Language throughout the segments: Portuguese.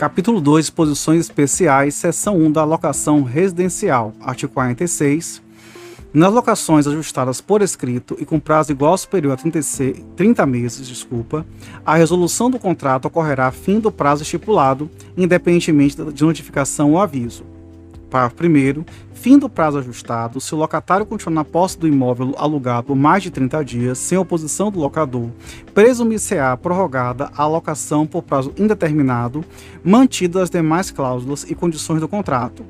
Capítulo 2 Disposições Especiais, Seção 1 da Alocação Residencial, artigo 46. Nas locações ajustadas por escrito e com prazo igual ou superior a 36, 30 meses, desculpa, a resolução do contrato ocorrerá fim do prazo estipulado, independentemente de notificação ou aviso. Parágrafo 1 Fim do prazo ajustado, se o locatário continuar na posse do imóvel alugado por mais de 30 dias, sem oposição do locador, presumir-se-á prorrogada a alocação por prazo indeterminado, mantidas as demais cláusulas e condições do contrato.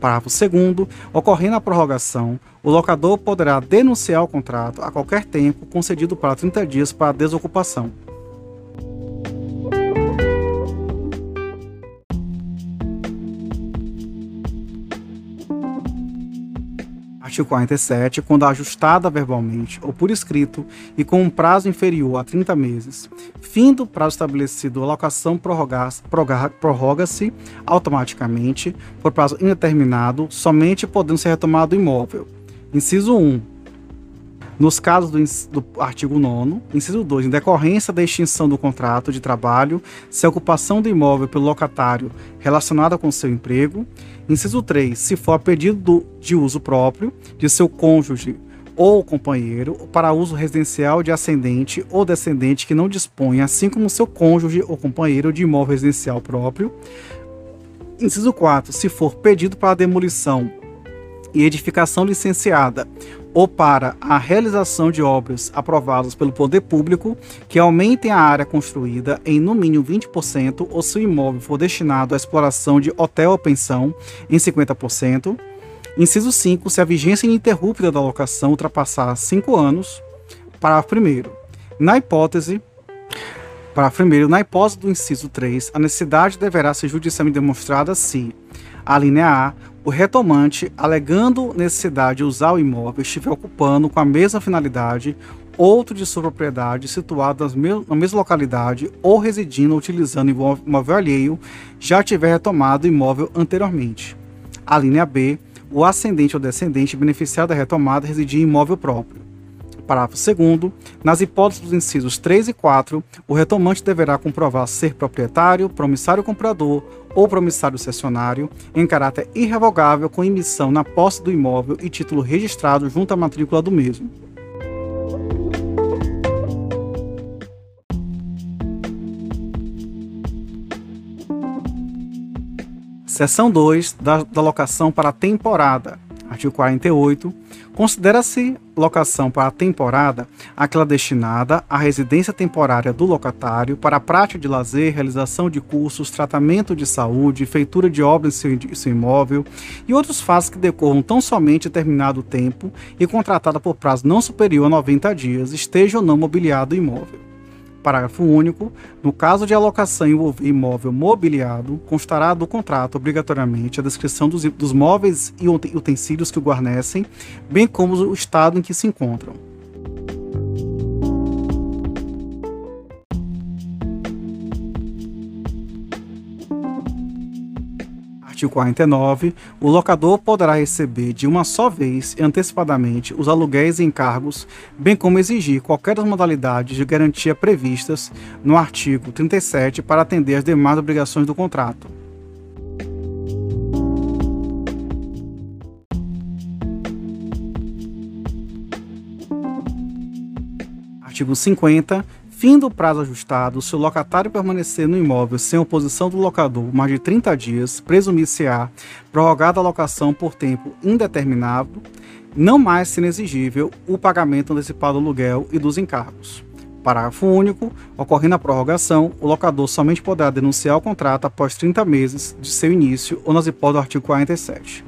Parágrafo 2 Ocorrendo a prorrogação, o locador poderá denunciar o contrato a qualquer tempo concedido para 30 dias para desocupação. Artigo 47, quando ajustada verbalmente ou por escrito e com um prazo inferior a 30 meses, fim do prazo estabelecido, a alocação prorroga-se automaticamente por prazo indeterminado, somente podendo ser retomado o imóvel. Inciso 1. Nos casos do, do artigo 9, inciso 2, em decorrência da extinção do contrato de trabalho, se a ocupação do imóvel pelo locatário relacionada com seu emprego. Inciso 3, se for a pedido de uso próprio de seu cônjuge ou companheiro para uso residencial de ascendente ou descendente que não dispõe, assim como seu cônjuge ou companheiro de imóvel residencial próprio. Inciso 4, se for pedido para demolição e edificação licenciada ou para a realização de obras aprovadas pelo poder público que aumentem a área construída em no mínimo 20% ou se o imóvel for destinado à exploração de hotel ou pensão em 50%. Inciso 5. Se a vigência ininterrupta da locação ultrapassar 5 anos. Parágrafo 1. Na hipótese Parágrafo 1. Na hipótese do inciso 3, a necessidade deverá ser judicialmente demonstrada se a linha A o retomante, alegando necessidade de usar o imóvel, estiver ocupando com a mesma finalidade outro de sua propriedade situado na mesma localidade ou residindo ou utilizando imóvel alheio, já tiver retomado o imóvel anteriormente. A linha B, o ascendente ou descendente beneficiado da retomada residir em imóvel próprio. Parágrafo 2. Nas hipóteses dos incisos 3 e 4, o retomante deverá comprovar ser proprietário, promissário comprador ou promissário cessionário em caráter irrevogável com emissão na posse do imóvel e título registrado junto à matrícula do mesmo. Seção 2 da, da locação para temporada. Artigo 48 Considera-se locação para a temporada aquela destinada à residência temporária do locatário para a prática de lazer, realização de cursos, tratamento de saúde, feitura de obras em seu imóvel e outros fatos que decorram tão somente determinado tempo e contratada por prazo não superior a 90 dias, esteja ou não mobiliado o imóvel. Parágrafo único. No caso de alocação envolver imóvel mobiliado, constará do contrato obrigatoriamente a descrição dos, dos móveis e utensílios que o guarnecem, bem como o estado em que se encontram. Artigo 49, o locador poderá receber de uma só vez antecipadamente os aluguéis e encargos, bem como exigir qualquer das modalidades de garantia previstas no artigo 37 para atender às demais obrigações do contrato. Artigo 50 fim do prazo ajustado, se o locatário permanecer no imóvel sem oposição do locador mais de 30 dias, presumir-se-á prorrogada a locação por tempo indeterminado, não mais sendo exigível o pagamento antecipado do aluguel e dos encargos. Parágrafo único. Ocorrendo a prorrogação, o locador somente poderá denunciar o contrato após 30 meses de seu início ou nas hipóteses do artigo 47.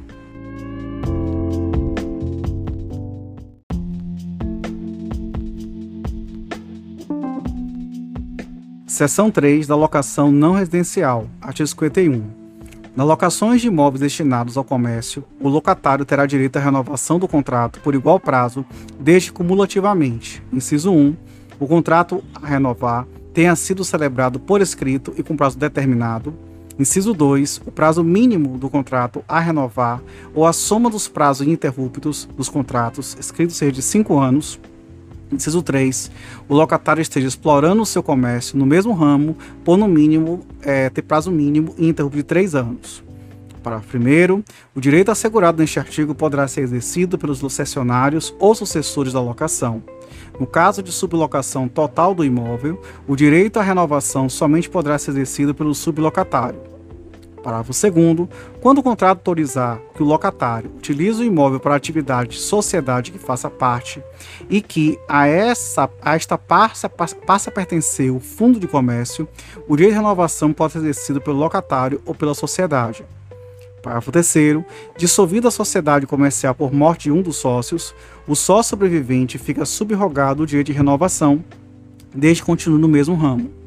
Seção 3 da locação não residencial, artigo 51. Nas locações de imóveis destinados ao comércio, o locatário terá direito à renovação do contrato por igual prazo, desde cumulativamente. Inciso 1. O contrato a renovar tenha sido celebrado por escrito e com prazo determinado. Inciso 2. O prazo mínimo do contrato a renovar ou a soma dos prazos ininterruptos dos contratos escritos seja de 5 anos. Inciso 3. O locatário esteja explorando o seu comércio no mesmo ramo por no mínimo é, ter prazo mínimo interrupto de 3 anos. Parágrafo 1. O direito assegurado neste artigo poderá ser exercido pelos cessionários ou sucessores da locação. No caso de sublocação total do imóvel, o direito à renovação somente poderá ser exercido pelo sublocatário. Parágrafo 2. Quando o contrato autorizar que o locatário utilize o imóvel para atividade de sociedade que faça parte e que a, essa, a esta passa, passa a pertencer o fundo de comércio, o direito de renovação pode ser exercido pelo locatário ou pela sociedade. Parágrafo 3. Dissolvida a sociedade comercial por morte de um dos sócios, o sócio sobrevivente fica subrogado o direito de renovação, desde que continue no mesmo ramo.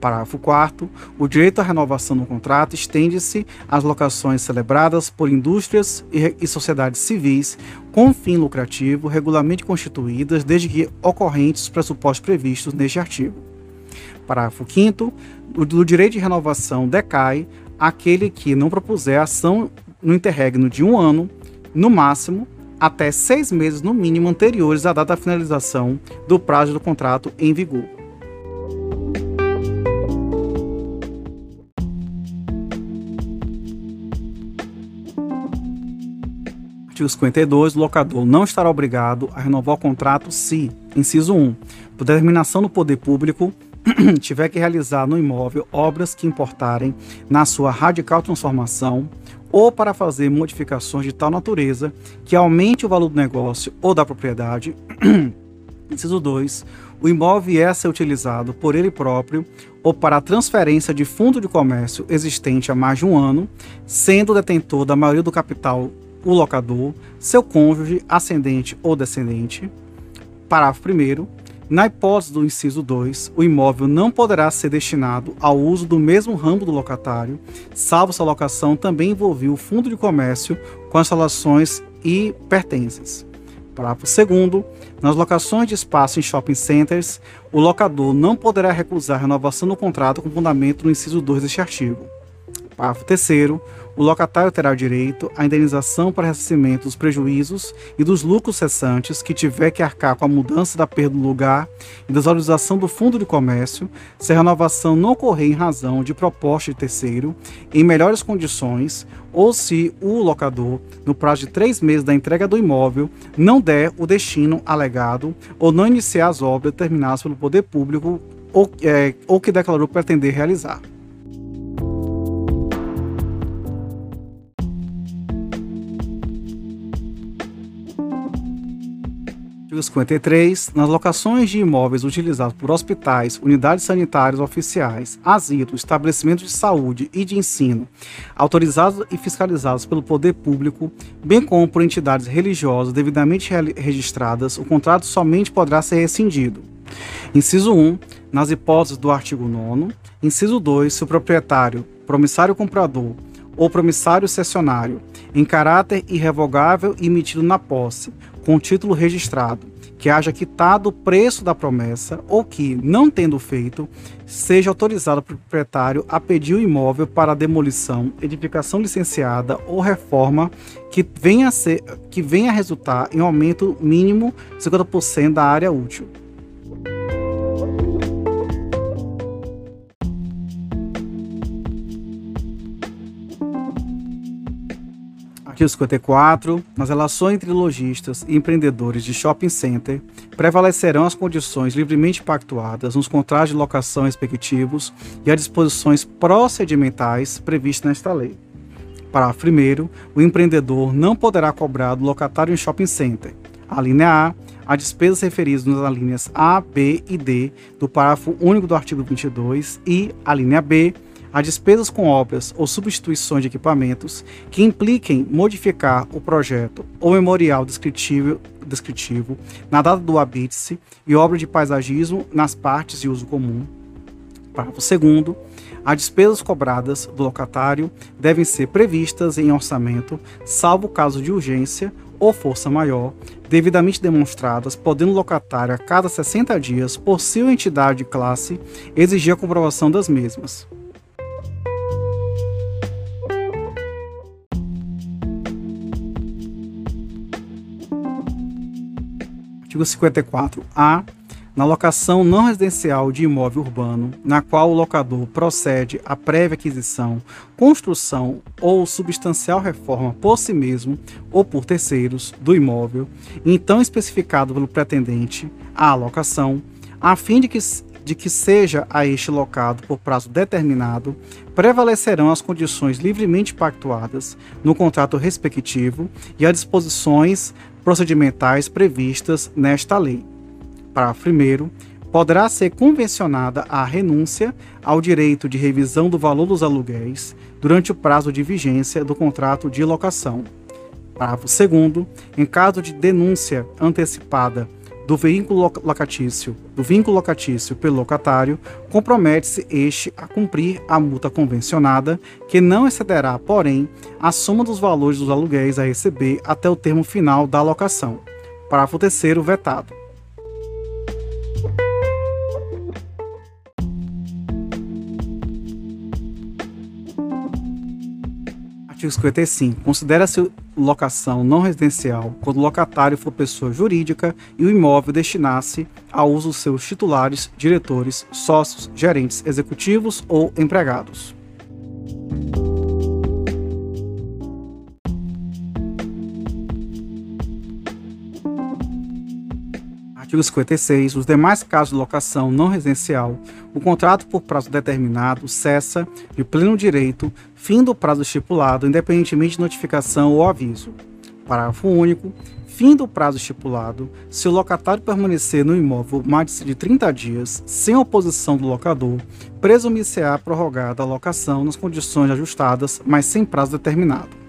Parágrafo 4. O direito à renovação do contrato estende-se às locações celebradas por indústrias e, e, sociedades civis com fim lucrativo, regularmente constituídas, desde que ocorrentes os pressupostos previstos neste artigo. Parágrafo 5. O do direito de renovação decai aquele que não propuser ação no interregno de um ano, no máximo, até seis meses no mínimo anteriores à data da finalização do prazo do contrato em vigor. Artigo 52. O locador não estará obrigado a renovar o contrato se, inciso 1, por determinação do poder público, tiver que realizar no imóvel obras que importarem na sua radical transformação ou para fazer modificações de tal natureza que aumente o valor do negócio ou da propriedade. Inciso 2. O imóvel vier a ser utilizado por ele próprio ou para a transferência de fundo de comércio existente há mais de um ano, sendo detentor da maioria do capital o locador, seu cônjuge, ascendente ou descendente. Parágrafo 1. Na hipótese do inciso 2, o imóvel não poderá ser destinado ao uso do mesmo ramo do locatário, salvo se a locação também envolver o fundo de comércio com instalações e pertences. Parágrafo 2. Nas locações de espaço em shopping centers, o locador não poderá recusar renovação do contrato com fundamento no inciso 2 deste artigo. Parágrafo 3 o locatário terá direito à indenização para ressarcimento dos prejuízos e dos lucros cessantes que tiver que arcar com a mudança da perda do lugar e desvalorização do fundo de comércio, se a renovação não ocorrer em razão de proposta de terceiro, em melhores condições, ou se o locador, no prazo de três meses da entrega do imóvel, não der o destino alegado ou não iniciar as obras determinadas pelo poder público ou, é, ou que declarou pretender realizar. 53. Nas locações de imóveis utilizados por hospitais, unidades sanitárias oficiais, asilos, estabelecimentos de saúde e de ensino, autorizados e fiscalizados pelo poder público, bem como por entidades religiosas devidamente registradas, o contrato somente poderá ser rescindido. Inciso 1. Nas hipóteses do artigo 9. Inciso 2. Se o proprietário, promissário comprador ou promissário cessionário, em caráter irrevogável e emitido na posse, com título registrado, que haja quitado o preço da promessa ou que, não tendo feito, seja autorizado o proprietário a pedir o imóvel para demolição, edificação licenciada ou reforma que venha a, ser, que venha a resultar em aumento mínimo de 50% da área útil. Artigo 54. Nas relações entre lojistas e empreendedores de shopping center, prevalecerão as condições livremente pactuadas nos contratos de locação respectivos e as disposições procedimentais previstas nesta lei. Parágrafo 1. O empreendedor não poderá cobrar do locatário em shopping center. A linha A. As despesas referidas nas linhas A, B e D do parágrafo único do artigo 22 e a linha B a despesas com obras ou substituições de equipamentos que impliquem modificar o projeto ou memorial descritivo, descritivo na data do habite e obra de paisagismo nas partes de uso comum. Parágrafo 2 as despesas cobradas do locatário devem ser previstas em orçamento, salvo caso de urgência ou força maior, devidamente demonstradas, podendo o locatário, a cada 60 dias, por sua entidade de classe, exigir a comprovação das mesmas. Artigo Artigo 54-A. Na locação não residencial de imóvel urbano, na qual o locador procede à prévia aquisição, construção ou substancial reforma por si mesmo ou por terceiros do imóvel, então especificado pelo pretendente à alocação, a fim de que, de que seja a este locado por prazo determinado, prevalecerão as condições livremente pactuadas no contrato respectivo e as disposições procedimentais previstas nesta lei. Parágrafo 1 poderá ser convencionada a renúncia ao direito de revisão do valor dos aluguéis durante o prazo de vigência do contrato de locação. Parágrafo 2 em caso de denúncia antecipada do vínculo locatício, do vínculo locatício pelo locatário, compromete-se este a cumprir a multa convencionada, que não excederá, porém, a soma dos valores dos aluguéis a receber até o termo final da locação. Parágrafo 3 vetado. Artigo 55. Considera-se locação não residencial quando o locatário for pessoa jurídica e o imóvel destinar-se ao uso seus titulares, diretores, sócios, gerentes executivos ou empregados. Artigo 56. Os demais casos de locação não residencial, o contrato por prazo determinado cessa de pleno direito, fim do prazo estipulado, independentemente de notificação ou aviso. Parágrafo único. Fim do prazo estipulado, se o locatário permanecer no imóvel mais de 30 dias, sem oposição do locador, presumir-se-á prorrogada a locação nas condições ajustadas, mas sem prazo determinado.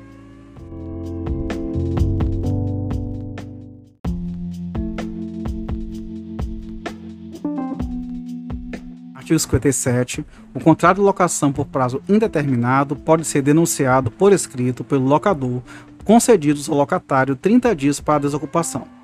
Artigo 57, o contrato de locação por prazo indeterminado pode ser denunciado por escrito pelo locador, concedidos ao locatário 30 dias para a desocupação.